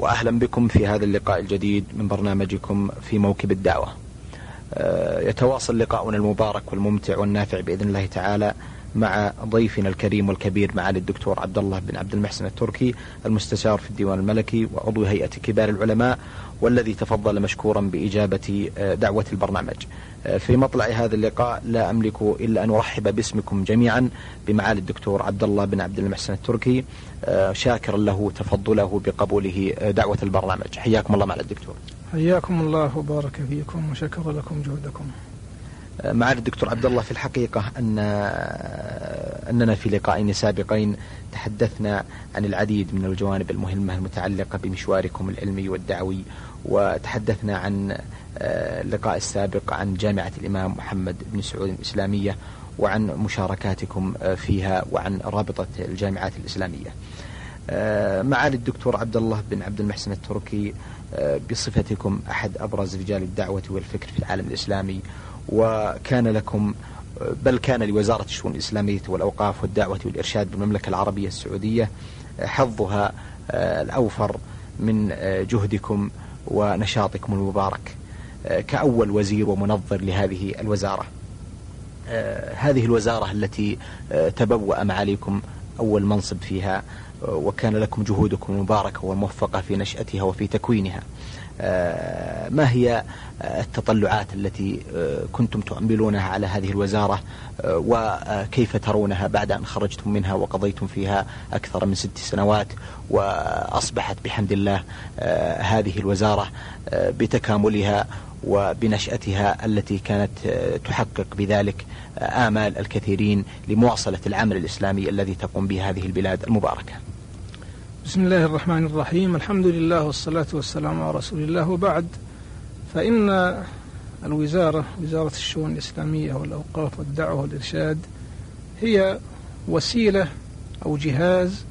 وأهلا بكم في هذا اللقاء الجديد من برنامجكم في موكب الدعوة. آه، يتواصل لقاؤنا المبارك والممتع والنافع بإذن الله تعالى. مع ضيفنا الكريم والكبير معالي الدكتور عبد الله بن عبد المحسن التركي المستشار في الديوان الملكي وعضو هيئة كبار العلماء والذي تفضل مشكورا بإجابة آه، دعوة البرنامج. آه، في مطلع هذا اللقاء لا أملك إلا أن أرحب باسمكم جميعا بمعالي الدكتور عبد الله بن عبد المحسن التركي آه، شاكرا له تفضله بقبوله دعوة البرنامج. حياكم الله معالي الدكتور. حياكم الله وبارك فيكم وشكر لكم جهدكم. معالي الدكتور عبد الله في الحقيقة أن أننا في لقائين سابقين تحدثنا عن العديد من الجوانب المهمة المتعلقة بمشواركم العلمي والدعوي وتحدثنا عن اللقاء السابق عن جامعة الإمام محمد بن سعود الإسلامية وعن مشاركاتكم فيها وعن رابطة الجامعات الإسلامية. معالي الدكتور عبد الله بن عبد المحسن التركي بصفتكم أحد أبرز رجال الدعوة والفكر في العالم الإسلامي وكان لكم بل كان لوزارة الشؤون الإسلامية والأوقاف والدعوة والإرشاد بالمملكة العربية السعودية حظها الأوفر من جهدكم ونشاطكم المبارك كأول وزير ومنظر لهذه الوزارة. هذه الوزارة التي تبوأ معاليكم أول منصب فيها وكان لكم جهودكم المباركة والموفقة في نشأتها وفي تكوينها. آه، ما هي التطلعات التي كنتم تؤملونها على هذه الوزارة وكيف ترونها بعد أن خرجتم منها وقضيتم فيها أكثر من ست سنوات وأصبحت بحمد الله هذه الوزارة بتكاملها وبنشأتها التي كانت تحقق بذلك آمال الكثيرين لمواصلة العمل الإسلامي الذي تقوم به هذه البلاد المباركة. بسم الله الرحمن الرحيم. الحمد لله والصلاة والسلام على رسول الله وبعد. فإن الوزارة وزارة الشؤون الإسلامية والأوقاف والدعوة والإرشاد هي وسيلة أو جهاز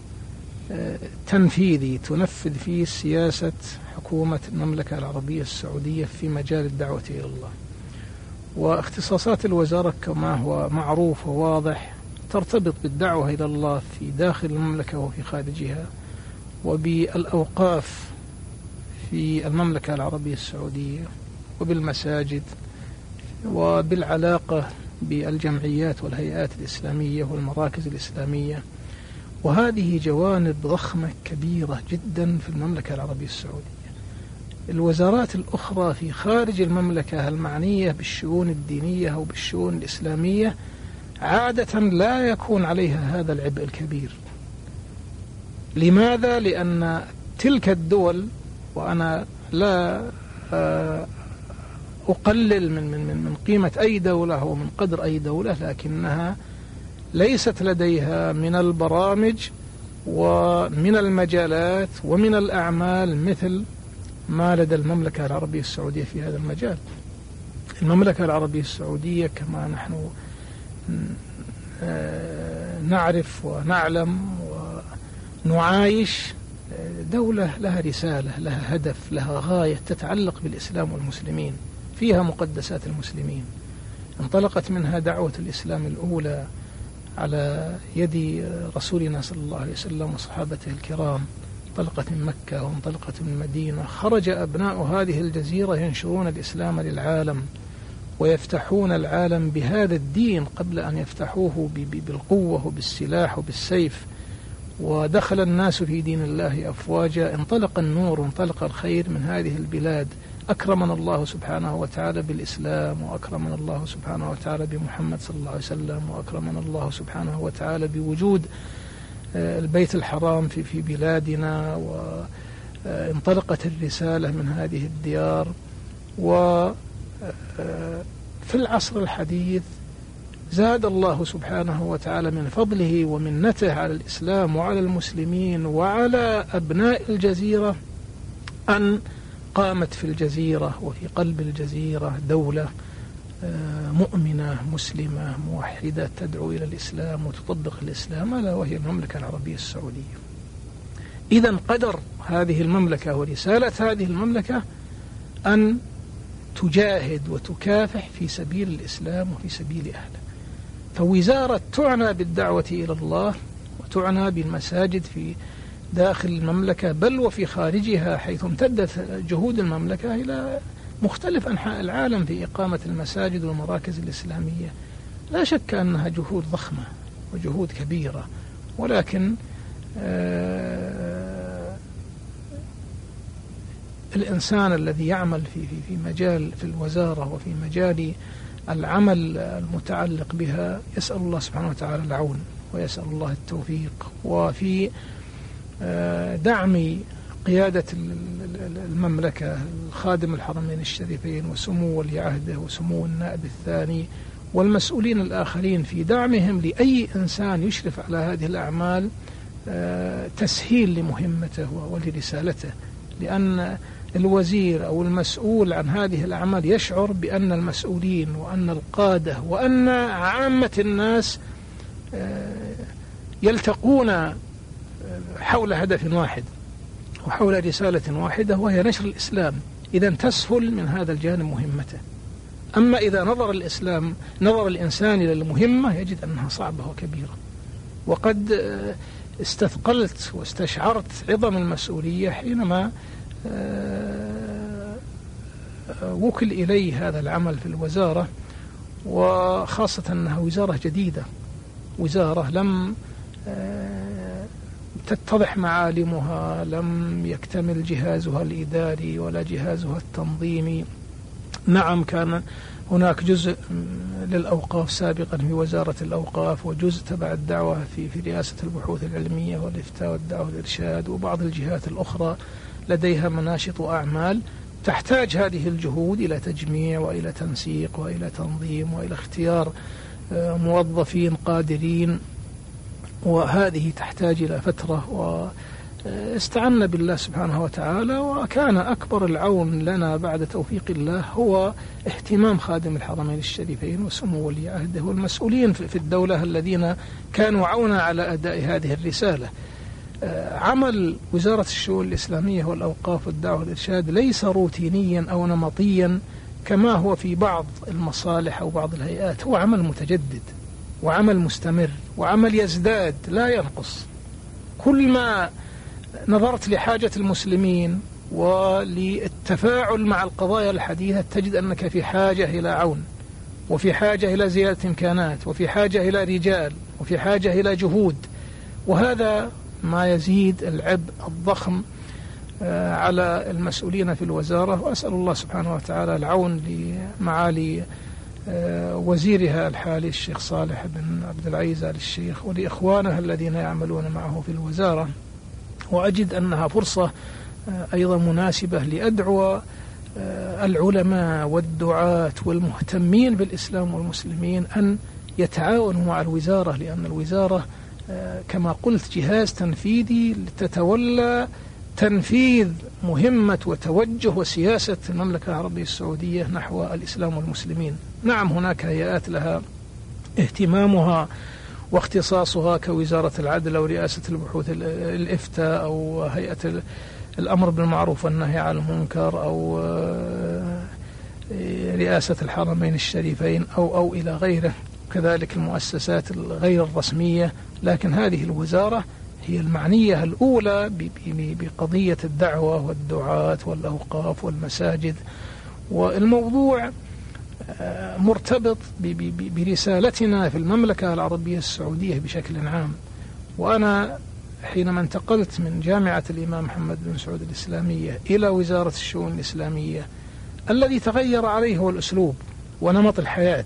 آه، تنفيذي تنفذ فيه سياسة حكومة المملكة العربية السعودية في مجال الدعوة إلى الله. واختصاصات الوزارة كما هو معروف وواضح ترتبط بالدعوة إلى الله في داخل المملكة وفي خارجها. وبالأوقاف في المملكة العربية السعودية وبالمساجد وبالعلاقة بالجمعيات والهيئات الإسلامية والمراكز الإسلامية. وهذه جوانب ضخمة كبيرة جدا في المملكة العربية السعودية. الوزارات الأخرى في خارج المملكة المعنية بالشؤون الدينية أو بالشؤون الإسلامية عادة لا يكون عليها هذا العبء الكبير. لماذا؟ لأن تلك الدول وأنا لا آه، أقلل من من من قيمة أي دولة ومن قدر أي دولة لكنها ليست لديها من البرامج ومن المجالات ومن الأعمال مثل ما لدى المملكة العربية السعودية في هذا المجال المملكة العربية السعودية كما نحن آه، نعرف ونعلم ونعايش آه، دولة لها رسالة لها هدف لها غاية تتعلق بالإسلام والمسلمين فيها مقدسات المسلمين. انطلقت منها دعوة الإسلام الأولى على يد رسولنا صلى الله عليه وسلم وصحابته الكرام. انطلقت من مكة وانطلقت من المدينة خرج أبناء هذه الجزيرة ينشرون الإسلام للعالم ويفتحون العالم بهذا الدين قبل أن يفتحوه بالقوة وبالسلاح وبالسيف. ودخل الناس في دين الله أفواجا انطلق النور وانطلق الخير من هذه البلاد. أكرمنا الله سبحانه وتعالى بالإسلام وأكرمنا الله سبحانه وتعالى بمحمد صلى الله عليه وسلم وأكرمنا الله سبحانه وتعالى بوجود آه، البيت الحرام في في بلادنا وانطلقت الرسالة من هذه الديار. وفي آه، العصر الحديث زاد الله سبحانه وتعالى من فضله ومنته على الإسلام وعلى المسلمين وعلى أبناء الجزيرة أن قامت في الجزيرة وفي قلب الجزيرة دولة آه، مؤمنة مسلمة موحدة تدعو إلى الإسلام وتطبق الإسلام ألا وهي المملكة العربية السعودية. إذا قدر هذه المملكة ورسالة هذه المملكة أن تجاهد وتكافح في سبيل الإسلام وفي سبيل أهله. فوزارة تعنى بالدعوة إلى الله وتعنى بالمساجد في داخل المملكة بل وفي خارجها حيث امتدت جهود المملكة إلى مختلف أنحاء العالم في إقامة المساجد والمراكز الإسلامية. لا شك أنها جهود ضخمة وجهود كبيرة ولكن آه الإنسان الذي يعمل في, في, في مجال في الوزارة وفي مجال العمل المتعلق بها يسأل الله سبحانه وتعالى العون ويسأل الله التوفيق. وفي آه، دعم قيادة المملكة خادم الحرمين الشريفين وسمو ولي عهده وسمو النائب الثاني والمسؤولين الآخرين في دعمهم لأي إنسان يشرف على هذه الأعمال آه، تسهيل لمهمته ولرسالته. لأن الوزير أو المسؤول عن هذه الأعمال يشعر بأن المسؤولين وأن القادة وأن عامة الناس آه، يلتقون حول هدف واحد وحول رسالة واحدة وهي نشر الإسلام. إذا تسهل من هذا الجانب مهمته. أما إذا نظر الإسلام نظر الإنسان إلى المهمة يجد أنها صعبة وكبيرة. وقد آه، استثقلت واستشعرت عظم المسؤولية حينما آه، وكل إلي هذا العمل في الوزارة وخاصة أنها وزارة جديدة. وزارة لم آه، تتضح معالمها لم يكتمل جهازها الإداري ولا جهازها التنظيمي. نعم كان هناك جزء للأوقاف سابقا في وزارة الأوقاف وجزء تبع الدعوة في في رئاسة البحوث العلمية والإفتاء والدعوة والإرشاد وبعض الجهات الأخرى. لديها مناشط وأعمال تحتاج هذه الجهود إلى تجميع وإلى تنسيق وإلى تنظيم وإلى اختيار آه، موظفين قادرين. وهذه تحتاج إلى فترة واستعنا بالله سبحانه وتعالى. وكان أكبر العون لنا بعد توفيق الله هو اهتمام خادم الحرمين الشريفين وسمو ولي عهده والمسؤولين في الدولة الذين كانوا عونا على أداء هذه الرسالة. آه، عمل وزارة الشؤون الإسلامية والأوقاف والدعوة والإرشاد ليس روتينيا أو نمطيا كما هو في بعض المصالح أو بعض الهيئات. هو عمل متجدد وعمل مستمر وعمل يزداد لا ينقص. كل ما نظرت لحاجة المسلمين وللتفاعل مع القضايا الحديثة تجد أنك في حاجة إلى عون وفي حاجة إلى زيادة إمكانات وفي حاجة إلى رجال وفي حاجة إلى جهود. وهذا ما يزيد العبء الضخم آه، على المسؤولين في الوزارة. وأسأل الله سبحانه وتعالى العون لمعالي آه، وزيرها الحالي الشيخ صالح بن عبد العزيز آل الشيخ ولإخوانه الذين يعملون معه في الوزارة. وأجد أنها فرصة آه، أيضا مناسبة لأدعو العلماء والدعاة والمهتمين بالإسلام والمسلمين أن يتعاونوا مع الوزارة لأن الوزارة كما قلت جهاز تنفيذي تتولى تنفيذ مهمة وتوجه وسياسة المملكة العربية السعودية نحو الإسلام والمسلمين. نعم هناك هيئات لها اهتمامها واختصاصها كوزارة العدل أو رئاسة البحوث الإفتاء أو هيئة الأمر بالمعروف والنهي عن المنكر أو آه، رئاسة الحرمين الشريفين أو أو إلى غيره. كذلك المؤسسات الغير الرسمية لكن هذه الوزارة هي المعنية الأولى بقضية الدعوة والدعاة والأوقاف والمساجد. والموضوع آه، مرتبط برسالتنا في المملكة العربية السعودية بشكل عام. وأنا حينما انتقلت من جامعة الإمام محمد بن سعود الإسلامية إلى وزارة الشؤون الإسلامية الذي تغير عليه هو الأسلوب ونمط الحياة.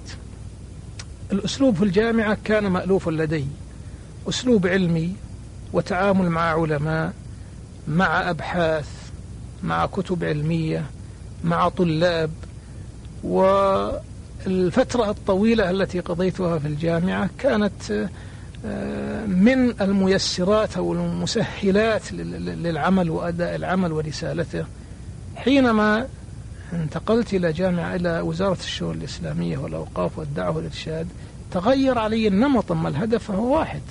الأسلوب في الجامعة كان مألوف لدي. أسلوب علمي وتعامل مع علماء مع أبحاث مع كتب علمية مع طلاب والفترة الطويلة التي قضيتها في الجامعة كانت آه، من الميسرات أو المسهلات للعمل وأداء العمل ورسالته. حينما انتقلت إلى جامعة إلى وزارة الشؤون الإسلامية والأوقاف والدعوة والإرشاد. تغير علي النمط أما الهدف فهو واحد.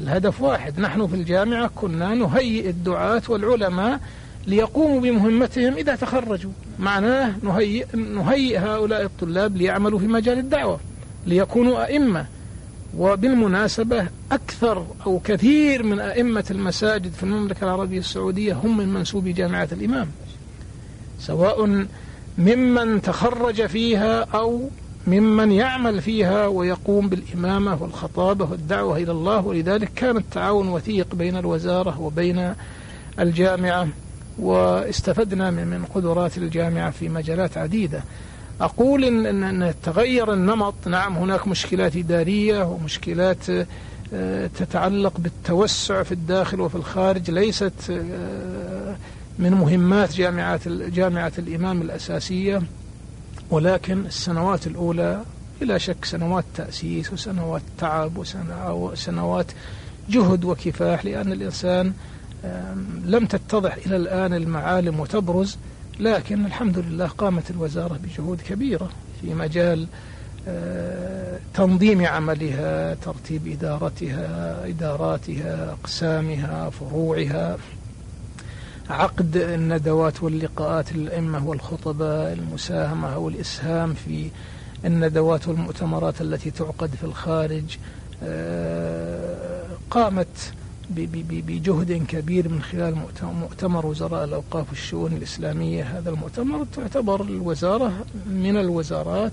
الهدف واحد. نحن في الجامعة كنا نهيئ الدعاة والعلماء ليقوموا بمهمتهم إذا تخرجوا. معناه نهيئ, نهيئ هؤلاء الطلاب ليعملوا في مجال الدعوة ليكونوا أئمة. وبالمناسبة أكثر أو كثير من أئمة المساجد في المملكة العربية السعودية هم من منسوبي جامعة الإمام. سواء ممن تخرج فيها أو ممن يعمل فيها ويقوم بالإمامة والخطابة والدعوة إلى الله. ولذلك كان التعاون وثيق بين الوزارة وبين الجامعة واستفدنا من قدرات الجامعة في مجالات عديدة. أقول إن, إن تغير النمط نعم هناك مشكلات إدارية ومشكلات آه، تتعلق بالتوسع في الداخل وفي الخارج ليست آه، من مهمات جامعات جامعة الإمام الأساسية ولكن السنوات الأولى بلا شك سنوات تأسيس وسنوات تعب وسنوات جهد وكفاح لأن الإنسان لم تتضح إلى الآن المعالم وتبرز لكن الحمد لله قامت الوزارة بجهود كبيرة في مجال آه، تنظيم عملها ترتيب إدارتها إداراتها أقسامها فروعها. عقد الندوات واللقاءات للأئمة والخطباء المساهمة والإسهام في الندوات والمؤتمرات التي تعقد في الخارج آه، قامت بجهد كبير من خلال مؤتمر وزراء الأوقاف والشؤون الإسلامية. هذا المؤتمر تعتبر الوزارة من الوزارات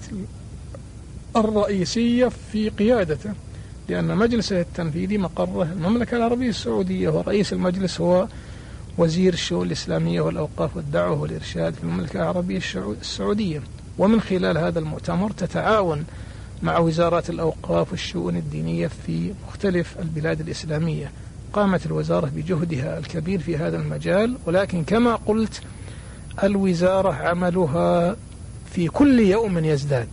الرئيسية في قيادته لأن مجلسه التنفيذي مقره المملكة العربية السعودية ورئيس المجلس هو وزير الشؤون الإسلامية والأوقاف والدعوة والإرشاد في المملكة العربية السعودية. ومن خلال هذا المؤتمر تتعاون مع وزارات الأوقاف والشؤون الدينية في مختلف البلاد الإسلامية. قامت الوزارة بجهدها الكبير في هذا المجال ولكن كما قلت الوزارة عملها في كل يوم يزداد.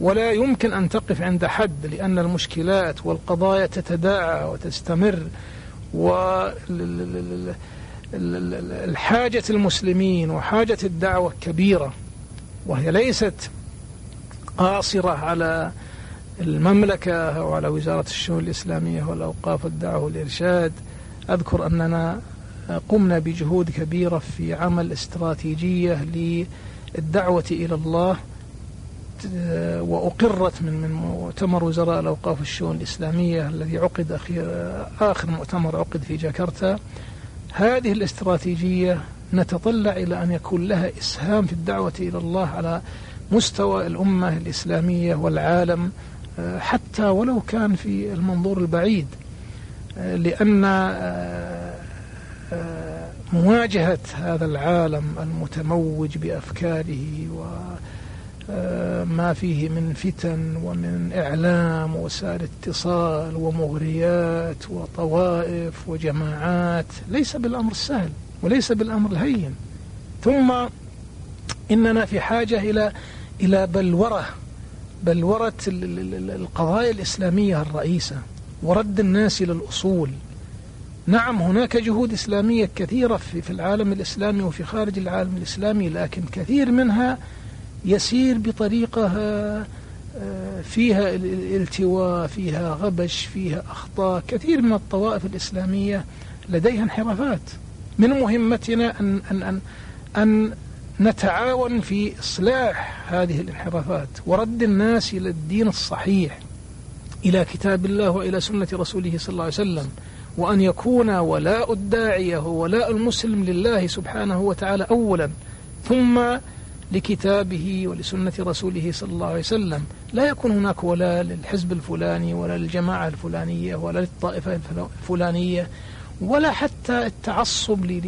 ولا يمكن أن تقف عند حد لأن المشكلات والقضايا تتداعى وتستمر والحاجة المسلمين وحاجة الدعوة كبيرة وهي ليست قاصرة على المملكة وعلى وزارة الشؤون الإسلامية والأوقاف والدعوة والإرشاد. أذكر أننا قمنا بجهود كبيرة في عمل استراتيجية للدعوة إلى الله وأقرت من من مؤتمر وزراء الأوقاف والشؤون الإسلامية الذي عقد أخير آخر مؤتمر عقد في جاكرتا. هذه الاستراتيجية نتطلع إلى أن يكون لها إسهام في الدعوة إلى الله على مستوى الأمة الإسلامية والعالم حتى ولو كان في المنظور البعيد لأن مواجهة هذا العالم المتموج بأفكاره وما فيه من فتن ومن إعلام ووسائل اتصال ومغريات وطوائف وجماعات. ليس بالأمر السهل وليس بالأمر الهين ثم إننا في حاجة إلى إلى بلورة بلورة القضايا الإسلامية الرئيسة ورد الناس إلى الأصول. نعم هناك جهود إسلامية كثيرة في العالم الإسلامي وفي خارج العالم الإسلامي لكن كثير منها يسير بطريقة آه، فيها الالتواء فيها غبش فيها أخطاء. كثير من الطوائف الإسلامية لديها انحرافات. من مهمتنا أن, أن, أن, أن نتعاون في إصلاح هذه الانحرافات ورد الناس إلى الدين الصحيح إلى كتاب الله وإلى سنة رسوله صلى الله عليه وسلم. وأن يكون ولاء الداعية وولاء المسلم لله سبحانه وتعالى أولا. ثم لكتابه ولسنة رسوله صلى الله عليه وسلم. لا يكون هناك ولاء للحزب الفلاني ولا للجماعة الفلانية ولا للطائفة الفلانية ولا حتى التعصب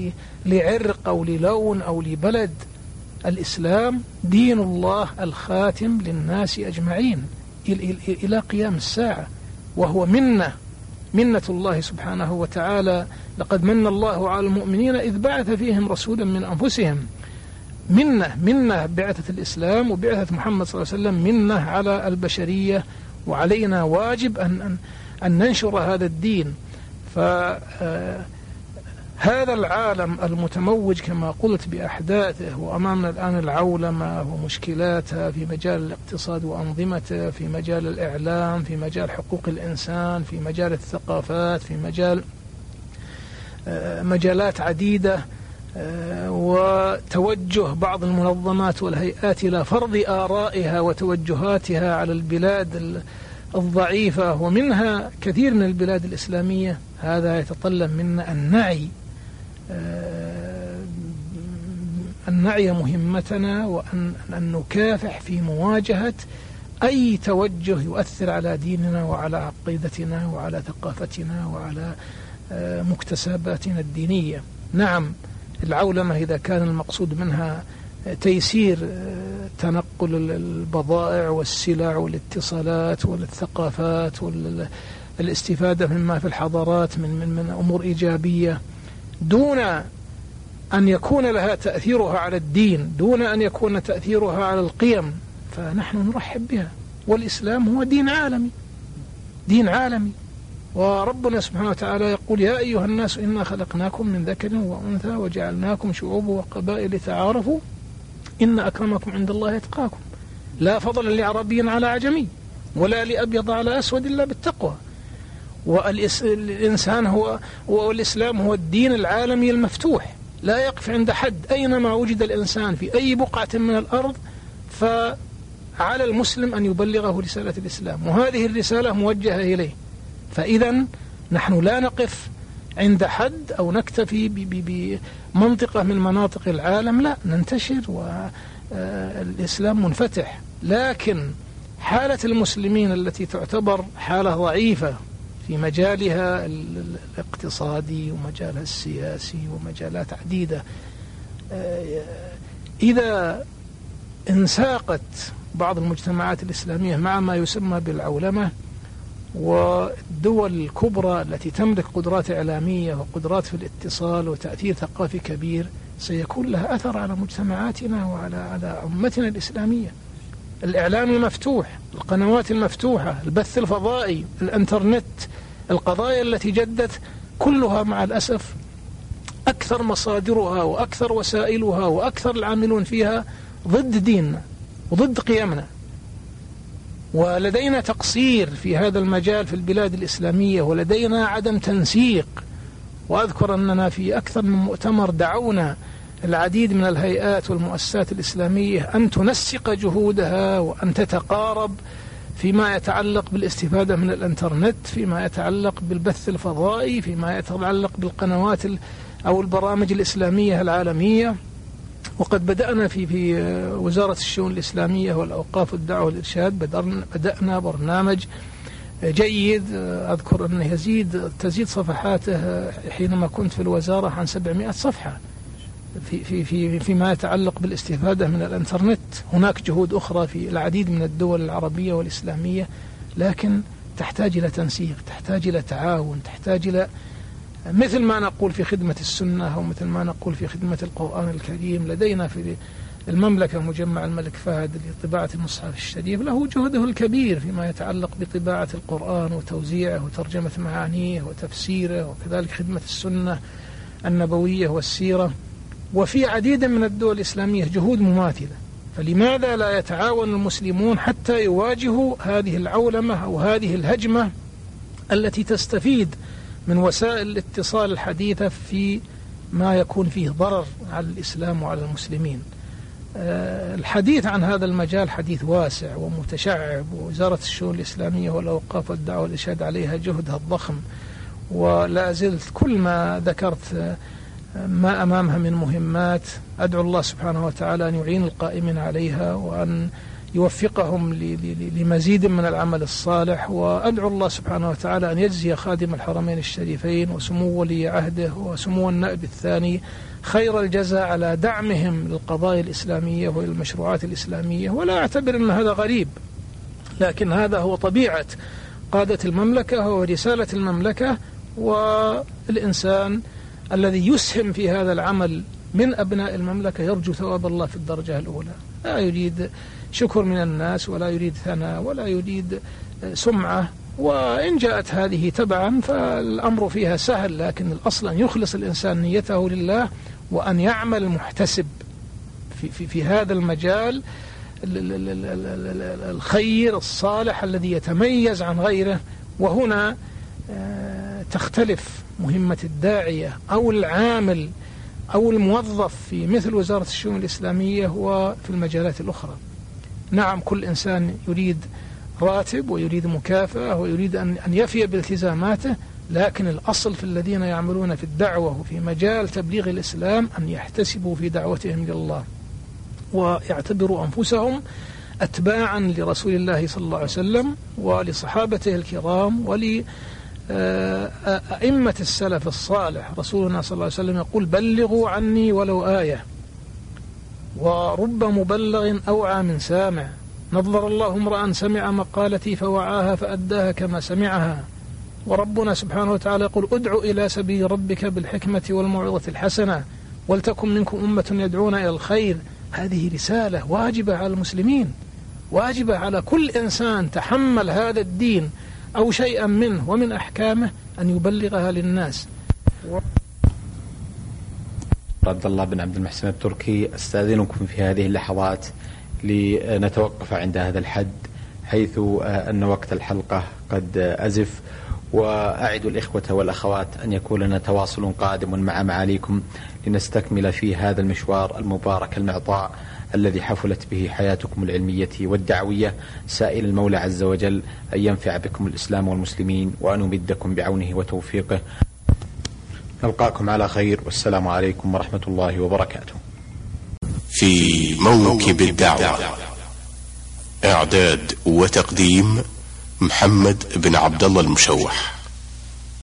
لعرق أو للون أو لبلد. الإسلام دين الله الخاتم للناس أجمعين إلى قيام الساعة وهو منة منة الله سبحانه وتعالى. لقد من الله على المؤمنين إذ بعث فيهم رسولا من أنفسهم. منة منة بعثة الإسلام وبعثة محمد صلى الله عليه وسلم منة على البشرية وعلينا واجب أن, أن, أن ننشر هذا الدين. ف آه، العالم المتموج كما قلت بأحداثه وأمامنا الآن العولمة ومشكلاتها في مجال الاقتصاد وأنظمته في مجال الإعلام في مجال حقوق الإنسان في مجال الثقافات في مجال آه، مجالات عديدة. آه، وتوجه بعض المنظمات والهيئات إلى فرض آرائها وتوجهاتها على البلاد الضعيفة ومنها كثير من البلاد الإسلامية. هذا يتطلب منا أن نعي آه، أن نعي مهمتنا وأن أن نكافح في مواجهة أي توجه يؤثر على ديننا وعلى عقيدتنا وعلى ثقافتنا وعلى آه، مكتسباتنا الدينية. نعم. العولمة إذا كان المقصود منها تيسير آه، تنقل البضائع والسلع والاتصالات والثقافات والاستفادة مما في الحضارات من من من أمور إيجابية. دون أن يكون لها تأثيرها على الدين دون أن يكون تأثيرها على القيم فنحن نرحب بها. والإسلام هو دين عالمي. دين عالمي. وربنا سبحانه وتعالى يقول يا أيها الناس إنا خلقناكم من ذكر وأنثى وجعلناكم شعوب وقبائل تعارفوا إن أكرمكم عند الله يتقاكم لا فضل لعربي على عجمي ولا لأبيض على أسود إلا بالتقوى. والإنسان هو والإسلام هو الدين العالمي المفتوح. لا يقف عند حد. أينما وجد الإنسان في أي بقعة من الأرض فعلى المسلم أن يبلغه رسالة الإسلام. وهذه الرسالة موجهة إليه. فإذا نحن لا نقف عند حد أو نكتفي بمنطقة من مناطق العالم لا ننتشر والإسلام منفتح. لكن حالة المسلمين التي تعتبر حالة ضعيفة في مجالها الاقتصادي ومجالها السياسي ومجالات عديدة إذا انساقت بعض المجتمعات الإسلامية مع ما يسمى بالعولمة والدول الكبرى التي تملك قدرات إعلامية وقدرات في الاتصال وتأثير ثقافي كبير سيكون لها أثر على مجتمعاتنا وعلى على أمتنا الإسلامية. الإعلام المفتوح القنوات المفتوحة البث الفضائي الإنترنت القضايا التي جدت كلها مع الأسف أكثر مصادرها وأكثر وسائلها وأكثر العاملون فيها ضد ديننا وضد قيمنا. ولدينا تقصير في هذا المجال في البلاد الإسلامية ولدينا عدم تنسيق. وأذكر أننا في أكثر من مؤتمر دعونا العديد من الهيئات والمؤسسات الإسلامية أن تنسق جهودها وأن تتقارب فيما يتعلق بالاستفادة من الإنترنت فيما يتعلق بالبث الفضائي فيما يتعلق بالقنوات أو البرامج الإسلامية العالمية. وقد بدأنا في في وزارة الشؤون الإسلامية والأوقاف والدعوة والإرشاد بدأنا برنامج جيد أذكر أنه يزيد تزيد صفحاته حينما كنت في الوزارة عن 700 صفحة في في في فيما يتعلق بالاستفادة من الإنترنت. هناك جهود أخرى في العديد من الدول العربية والإسلامية لكن تحتاج إلى تنسيق تحتاج إلى تعاون تحتاج إلى مثل ما نقول في خدمة السنة أو مثل ما نقول في خدمة القرآن الكريم لدينا في المملكة مجمع الملك فهد لطباعة المصحف الشريف له جهده الكبير فيما يتعلق بطباعة القرآن وتوزيعه وترجمة معانيه وتفسيره وكذلك خدمة السنة النبوية والسيرة. وفي عديد من الدول الإسلامية جهود مماثلة. فلماذا لا يتعاون المسلمون حتى يواجهوا هذه العولمة أو هذه الهجمة التي تستفيد من وسائل الاتصال الحديثة في ما يكون فيه ضرر على الإسلام وعلى المسلمين. آه، الحديث عن هذا المجال حديث واسع ومتشعب ووزارة الشؤون الإسلامية والأوقاف والدعوة والإرشاد عليها جهدها الضخم ولا زلت كل ما ذكرت آه، ما أمامها من مهمات. أدعو الله سبحانه وتعالى أن يعين القائمين عليها وأن يوفقهم لمزيد من العمل الصالح. وأدعو الله سبحانه وتعالى أن يجزي خادم الحرمين الشريفين وسمو ولي عهده وسمو النائب الثاني خير الجزاء على دعمهم للقضايا الإسلامية وللمشروعات الإسلامية. ولا أعتبر أن هذا غريب لكن هذا هو طبيعة قادة المملكة ورسالة المملكة. والإنسان الذي يسهم في هذا العمل من أبناء المملكة يرجو ثواب الله في الدرجة الأولى. لا يريد شكر من الناس ولا يريد ثناء ولا يريد سمعة. وإن جاءت هذه تبعا فالأمر فيها سهل لكن الأصل أن يخلص الإنسان نيته لله وأن يعمل محتسب في, في, في هذا المجال الخير الصالح الذي يتميز عن غيره. وهنا آه، تختلف مهمة الداعية أو العامل أو الموظف في مثل وزارة الشؤون الإسلامية وفي المجالات الأخرى. نعم كل إنسان يريد راتب ويريد مكافأة ويريد أن أن يفي بالتزاماته لكن الأصل في الذين يعملون في الدعوة وفي مجال تبليغ الإسلام أن يحتسبوا في دعوتهم إلى الله ويعتبروا أنفسهم أتباعا لرسول الله صلى الله عليه وسلم ولصحابته الكرام ول أئمة السلف الصالح. رسولنا صلى الله عليه وسلم يقول بلغوا عني ولو آية. ورب مبلغ أوعى من سامع. نظر الله امرأ سمع مقالتي فوعاها فأداها كما سمعها. وربنا سبحانه وتعالى يقول ادع إلى سبيل ربك بالحكمة والموعظة الحسنة ولتكن منكم أمة يدعون إلى الخير. هذه رسالة واجبة على المسلمين واجبة على كل إنسان تحمل هذا الدين أو شيئا منه ومن أحكامه أن يبلغها للناس. عبد الله بن عبد المحسن التركي أستاذنكم في هذه اللحظات لنتوقف عند هذا الحد حيث أن وقت الحلقة قد أزف وأعد الإخوة والأخوات أن يكون لنا تواصل قادم مع معاليكم لنستكمل في هذا المشوار المبارك المعطاء الذي حفلت به حياتكم العلمية والدعوية سائل المولى عز وجل أن ينفع بكم الإسلام والمسلمين وأن يمدكم بعونه وتوفيقه نلقاكم على خير والسلام عليكم ورحمة الله وبركاته. في موكب الدعوة إعداد وتقديم محمد بن عبد الله المشوح.